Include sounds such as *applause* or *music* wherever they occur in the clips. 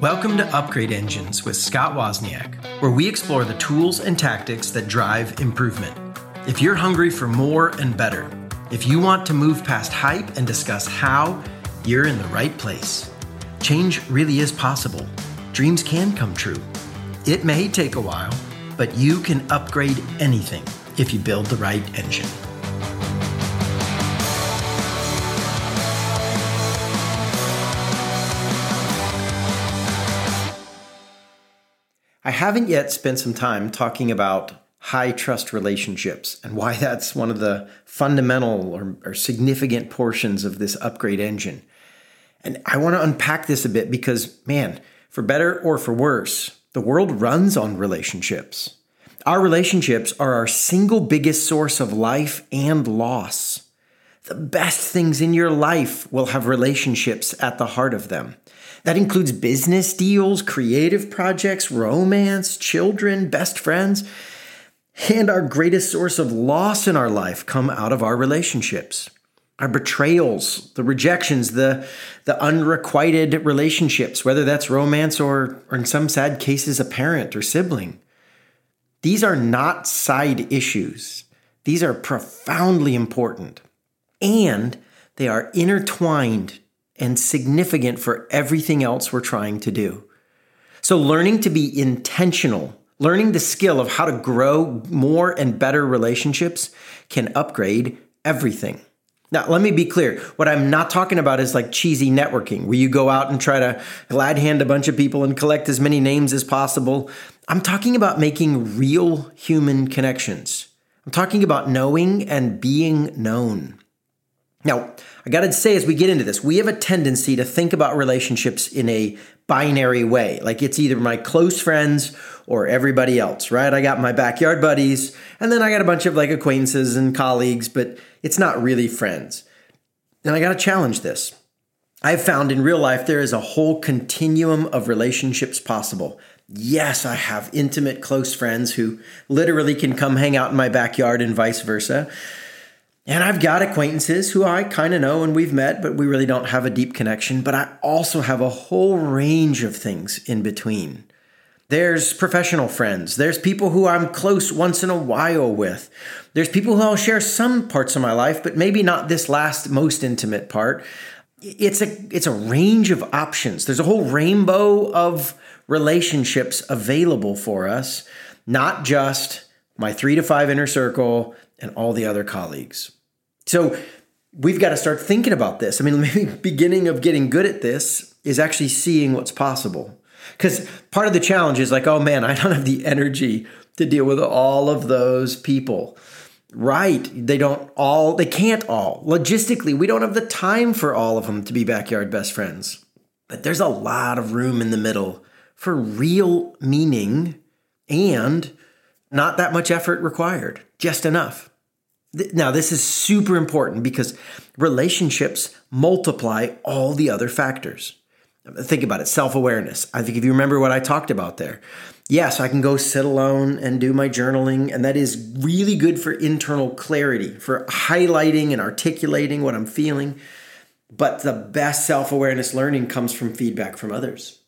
Welcome to Upgrade Engines with Scott Wozniak, where we explore the tools and tactics that drive improvement. If you're hungry for more and better, if you want to move past hype and discuss how, you're in the right place. Change really is possible. Dreams can come true. It may take a while, but you can upgrade anything if you build the right engine. I haven't yet spent some time talking about high trust relationships and why that's one of the fundamental or, or, significant portions of this upgrade engine. And I want to unpack this a bit because, man, for better or for worse, the world runs on relationships. Our relationships are our single biggest source of life and loss. The best things in your life will have relationships at the heart of them. That includes business deals, creative projects, romance, children, best friends. And our greatest source of loss in our life come out of our relationships. Our betrayals, the rejections, the, the unrequited relationships, whether that's romance or, or in some sad cases, a parent or sibling. These are not side issues. These are profoundly important. And they are intertwined and significant for everything else we're trying to do. So, learning to be intentional, learning the skill of how to grow more and better relationships can upgrade everything. Now, let me be clear. What I'm not talking about is like cheesy networking, where you go out and try to glad hand a bunch of people and collect as many names as possible. I'm talking about making real human connections. I'm talking about knowing and being known. Now, I got to say, as we get into this, we have a tendency to think about relationships in a binary way. Like it's either my close friends or everybody else, right? I got my backyard buddies, and then I got a bunch of like acquaintances and colleagues, but it's not really friends. And I got to challenge this. I've found in real life there is a whole continuum of relationships possible. Yes, I have intimate, close friends who literally can come hang out in my backyard and vice versa. And I've got acquaintances who I kind of know and we've met, but we really don't have a deep connection. But I also have a whole range of things in between. There's professional friends. There's people who I'm close once in a while with. There's people who I'll share some parts of my life, but maybe not this last most intimate part. It's a it's a range of options. There's a whole rainbow of relationships available for us, not just my 3 to 5 inner circle and all the other colleagues. So we've got to start thinking about this. I mean, *laughs* maybe beginning of getting good at this is actually seeing what's possible. Because part of the challenge is like, oh man, *laughs* I don't have the energy to deal with all of those people. Right. They don't all, they can't all. Logistically, we don't have the time for all of them to be backyard best friends. But there's a lot of room in the middle for real meaning and not that much effort required, just enough. Now, this is super important because relationships multiply all the other factors. Think about it self awareness. I think if you remember what I talked about there, yes, I can go sit alone and do my journaling, and that is really good for internal clarity, for highlighting and articulating what I'm feeling. But the best self awareness learning comes from feedback from others.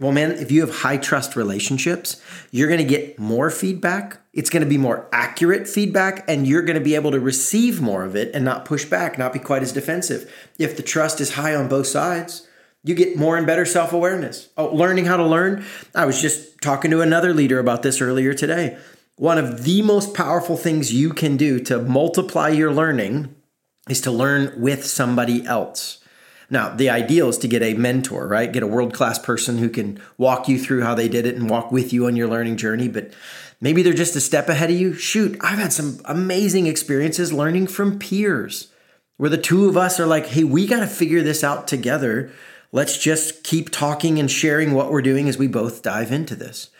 Well, man, if you have high trust relationships, you're going to get more feedback. It's going to be more accurate feedback, and you're going to be able to receive more of it and not push back, not be quite as defensive. If the trust is high on both sides, you get more and better self awareness. Oh, learning how to learn. I was just talking to another leader about this earlier today. One of the most powerful things you can do to multiply your learning is to learn with somebody else. Now, the ideal is to get a mentor, right? Get a world class person who can walk you through how they did it and walk with you on your learning journey. But maybe they're just a step ahead of you. Shoot, I've had some amazing experiences learning from peers where the two of us are like, hey, we got to figure this out together. Let's just keep talking and sharing what we're doing as we both dive into this.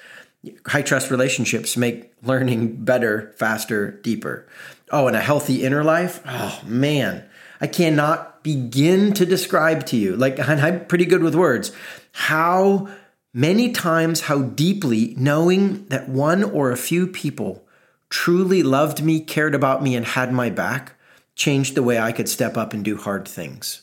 High trust relationships make learning better, faster, deeper. Oh, and a healthy inner life. Oh, man. I cannot begin to describe to you, like, and I'm pretty good with words, how many times, how deeply knowing that one or a few people truly loved me, cared about me, and had my back changed the way I could step up and do hard things.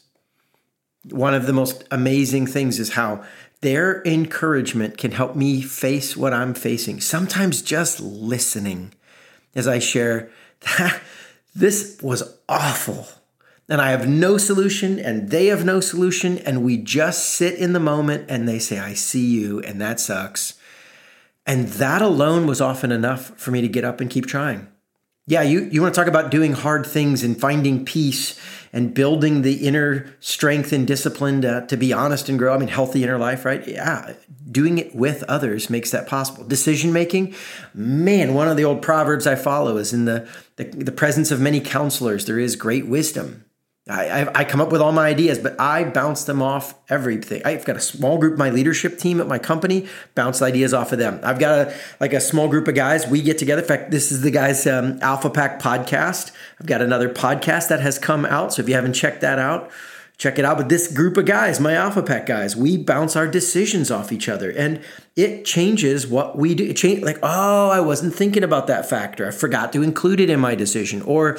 One of the most amazing things is how their encouragement can help me face what I'm facing. Sometimes just listening as I share that *laughs* this was awful. And I have no solution, and they have no solution. And we just sit in the moment and they say, I see you, and that sucks. And that alone was often enough for me to get up and keep trying. Yeah, you, you want to talk about doing hard things and finding peace and building the inner strength and discipline to, to be honest and grow. I mean, healthy inner life, right? Yeah, doing it with others makes that possible. Decision making, man, one of the old proverbs I follow is in the, the, the presence of many counselors, there is great wisdom. I, I, come up with all my ideas, but I bounce them off everything. I've got a small group, my leadership team at my company, bounce ideas off of them. I've got a like a small group of guys. We get together. In fact, this is the guys um, Alpha Pack podcast. I've got another podcast that has come out. So if you haven't checked that out, check it out. But this group of guys, my Alpha Pack guys, we bounce our decisions off each other, and it changes what we do. It change like, oh, I wasn't thinking about that factor. I forgot to include it in my decision, or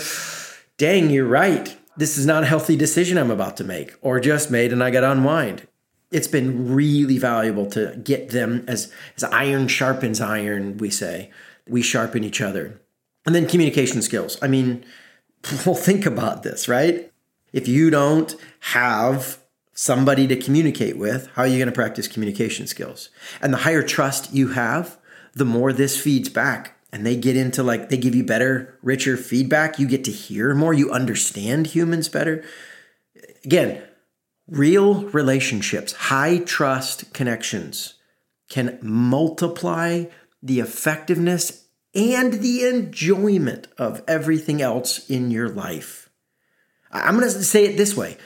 dang, you're right this is not a healthy decision I'm about to make or just made and I got to unwind. It's been really valuable to get them as, as iron sharpens iron, we say. We sharpen each other. And then communication skills. I mean, *laughs* well, think about this, right? If you don't have somebody to communicate with, how are you going to practice communication skills? And the higher trust you have, the more this feeds back and they get into like they give you better richer feedback. You get to hear more. You understand humans better. Again real relationships high trust connections can multiply the effectiveness and the enjoyment of everything else in your life. I'm going to say it this way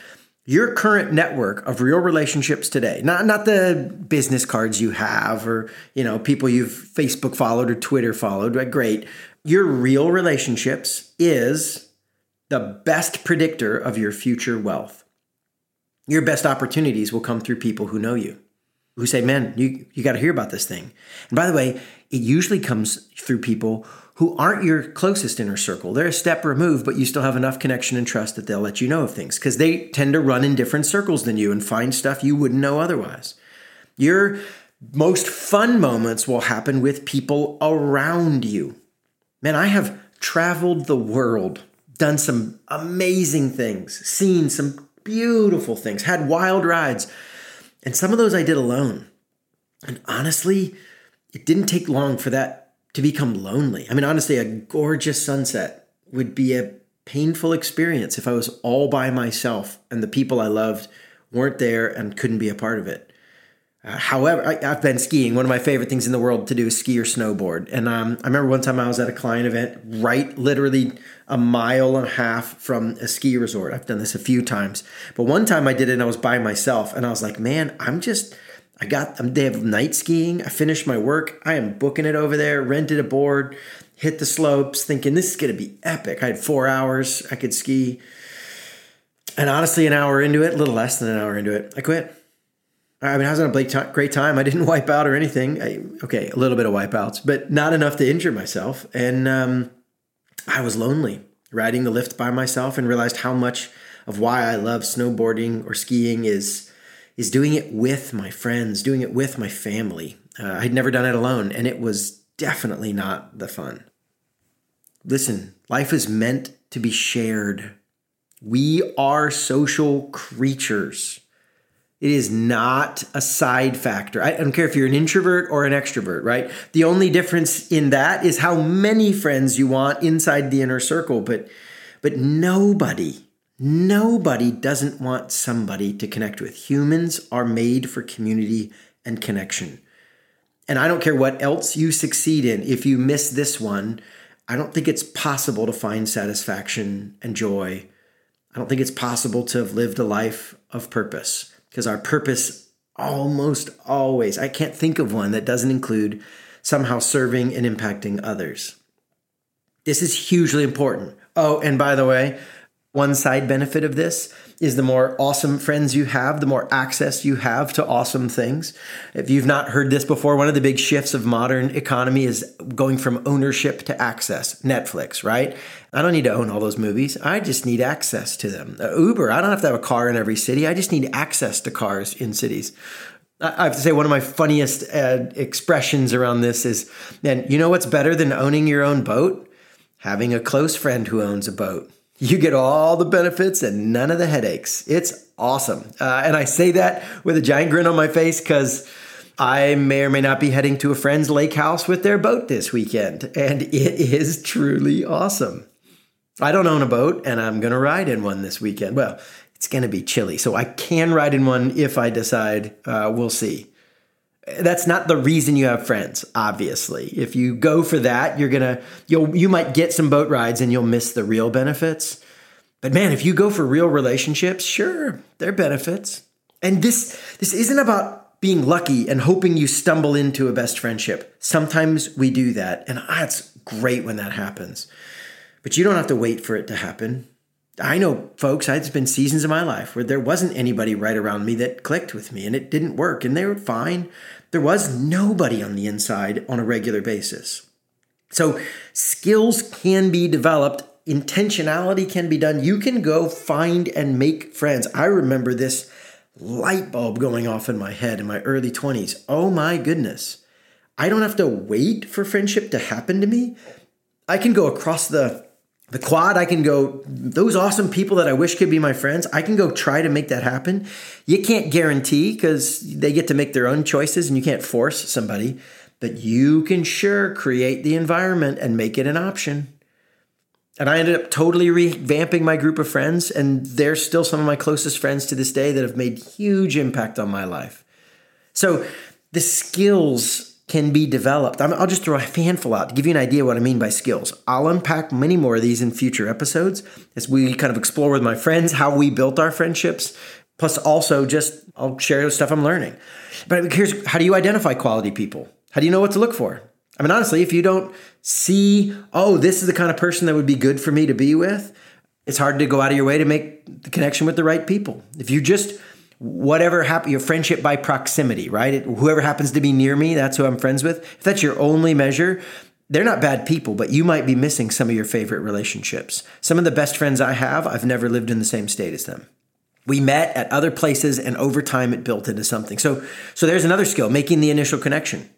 your current network of real relationships today not not the business cards you have or you know people you've facebook followed or twitter followed right great. Your real relationships is the best predictor of your future wealth. Your best opportunities will come through people who know you who say man you you got to hear about this thing. And by the way it usually comes through people who aren't your closest inner circle. They're a step removed, but you still have enough connection and trust that they'll let you know of things because they tend to run in different circles than you and find stuff you wouldn't know otherwise. Your most fun moments will happen with people around you. Man, I have traveled the world, done some amazing things, seen some beautiful things, had wild rides, and some of those I did alone. And honestly, it didn't take long for that to become lonely. I mean, honestly, a gorgeous sunset would be a painful experience if I was all by myself and the people I loved weren't there and couldn't be a part of it. Uh, however, I, have been skiing. One of my favorite things in the world to do is ski or snowboard. And um, I remember one time I was at a client event, right, literally a mile and a half from a ski resort. I've done this a few times, but one time I did it and I was by myself, and I was like, man, I'm just I got um, they have night skiing. I finished my work. I am booking it over there, rented a board, hit the slopes, thinking this is gonna be epic. I had four hours I could ski. And honestly, an hour into it, a little less than an hour into it, I quit. I mean, I was on a great time. I didn't *laughs* wipe out or anything. I, okay, a little bit of wipeouts, but not enough to injure myself. And um, I was lonely riding the lift by myself and realized how much of why I love snowboarding or skiing is is doing it with my friends, doing it with my family. Uh, I'd never done it alone, and it was definitely not the fun. Listen, life is meant to be shared. We are social creatures. It is not a side factor. I don't care if you're an introvert or an extrovert, right? The only difference in that is how many friends you want inside the inner circle, but but nobody Nobody doesn't want somebody to connect with. Humans are made for community and connection. And I don't care what else you succeed in, if you miss this one, I don't think it's possible to find satisfaction and joy. I don't think it's possible to have lived a life of purpose because our purpose almost always, I can't think of one that doesn't include somehow serving and impacting others. This is hugely important. Oh, and by the way, one side benefit of this is the more awesome friends you have, the more access you have to awesome things. If you've not heard this before, one of the big shifts of modern economy is going from ownership to access. Netflix, right? I don't need to own all those movies. I just need access to them. Uber, I don't have to have a car in every city. I just need access to cars in cities. I have to say, one of my funniest uh, expressions around this is, man, you know what's better than owning your own boat? Having a close friend who owns a boat. You get all the benefits and none of the headaches. It's awesome. Uh, and I say that with a giant grin on my face because I may or may not be heading to a friend's lake house with their boat this weekend. And *laughs* it is truly awesome. I don't own a boat and I'm going to ride in one this weekend. Well, it's going to be chilly. So I can ride in one if I decide. Uh, we'll see. That's not the reason you have friends, obviously. If you go for that, you're gonna you'll you might get some boat rides and you'll miss the real benefits. But man, if you go for real relationships, sure, there are benefits. And this this isn't about being lucky and hoping you stumble into a best friendship. Sometimes we do that, and that's great when that happens. But you don't have to wait for it to happen. I know folks, I'd been seasons of my life where there wasn't anybody right around me that clicked with me and it didn't work and they were fine. There was nobody on the inside on a regular basis. So skills can be developed, intentionality can be done. You can go find and make friends. I remember this light bulb going off in my head in my early 20s. Oh my goodness. I don't have to wait for friendship to happen to me. I can go across the the quad, I can go, those awesome people that I wish could be my friends, I can go try to make that happen. You can't guarantee because they get to make their own choices and you can't force somebody, but you can sure create the environment and make it an option. And I ended up totally revamping my group of friends, and they're still some of my closest friends to this day that have made huge impact on my life. So the skills can be developed. I'll just throw a handful out to give you an idea what I mean by skills. I'll unpack many more of these in future episodes as we kind of explore with my friends how we built our friendships. Plus, also just I'll share the stuff I'm learning. But here's how do you identify quality people? How do you know what to look for? I mean, honestly, if you don't see, oh, this is the kind of person that would be good for me to be with, it's hard to go out of your way to make the connection with the right people. If you just whatever happen your friendship by proximity, right? It, whoever happens to be near me, that's who I'm friends with. If that's your only measure, they're not bad people, but you might be missing some of your favorite relationships. Some of the best friends I have, I've never lived in the same state as them. We met at other places and over time it built into something. So so there's another skill, making the initial connection.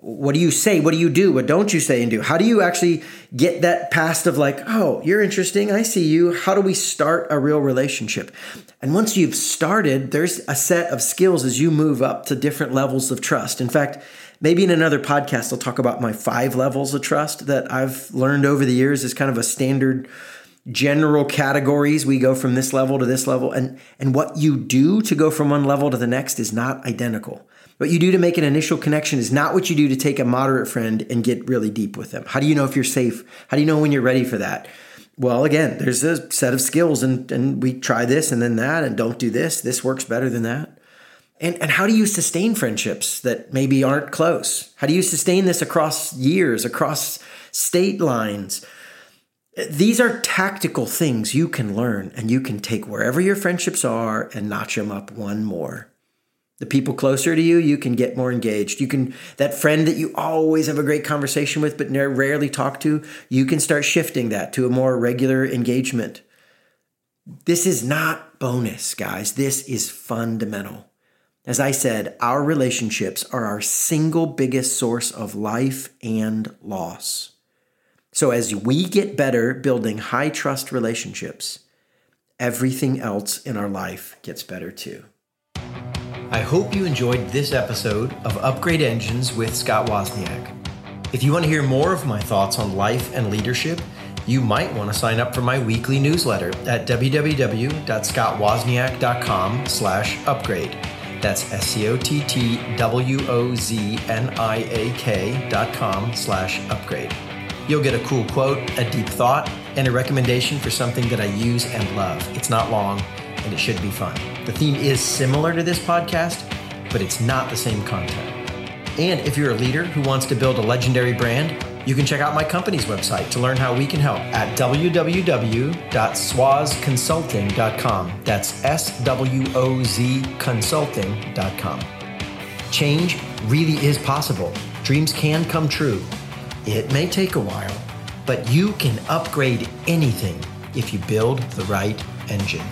What do you say? What do you do? What don't you say and do? How do you actually get that past of like, oh, you're interesting. I see you. How do we start a real relationship? And once you've started, there's a set of skills as you move up to different levels of trust. In fact, maybe in another podcast, I'll talk about my five levels of trust that I've learned over the years as kind of a standard general categories we go from this level to this level and and what you do to go from one level to the next is not identical what you do to make an initial connection is not what you do to take a moderate friend and get really deep with them. How do you know if you're safe? How do you know when you're ready for that? Well, again, there's a set of skills, and, and we try this and then that, and don't do this. This works better than that. And, and how do you sustain friendships that maybe aren't close? How do you sustain this across years, across state lines? These are tactical things you can learn and you can take wherever your friendships are and notch them up one more the people closer to you you can get more engaged. You can that friend that you always have a great conversation with but rarely talk to you can start shifting that to a more regular engagement. This is not bonus guys. This is fundamental. As i said our relationships are our single biggest source of life and loss. So as we get better building high trust relationships everything else in our life gets better too I hope you enjoyed this episode of Upgrade Engines with Scott Wozniak. If you want to hear more of my thoughts on life and leadership, you might want to sign up for my weekly newsletter at www.scottwozniak.com slash upgrade. That's S-C-O-T-T-W-O-Z-N-I-A-K dot com slash upgrade. You'll get a cool quote, a deep thought, and a recommendation for something that I use and love. It's not long and it should be fun. The theme is similar to this podcast, but it's not the same content. And if you're a leader who wants to build a legendary brand, you can check out my company's website to learn how we can help at www.swozconsulting.com. That's S W O Z consulting.com. Change really is possible. Dreams can come true. It may take a while, but you can upgrade anything if you build the right engine.